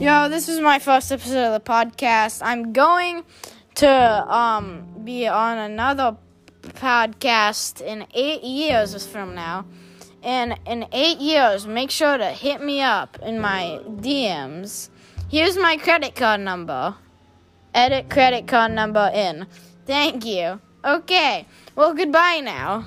Yo, this is my first episode of the podcast. I'm going to um be on another podcast in eight years from now. And in eight years, make sure to hit me up in my DMs. Here's my credit card number. Edit credit card number in. Thank you. Okay. Well, goodbye now.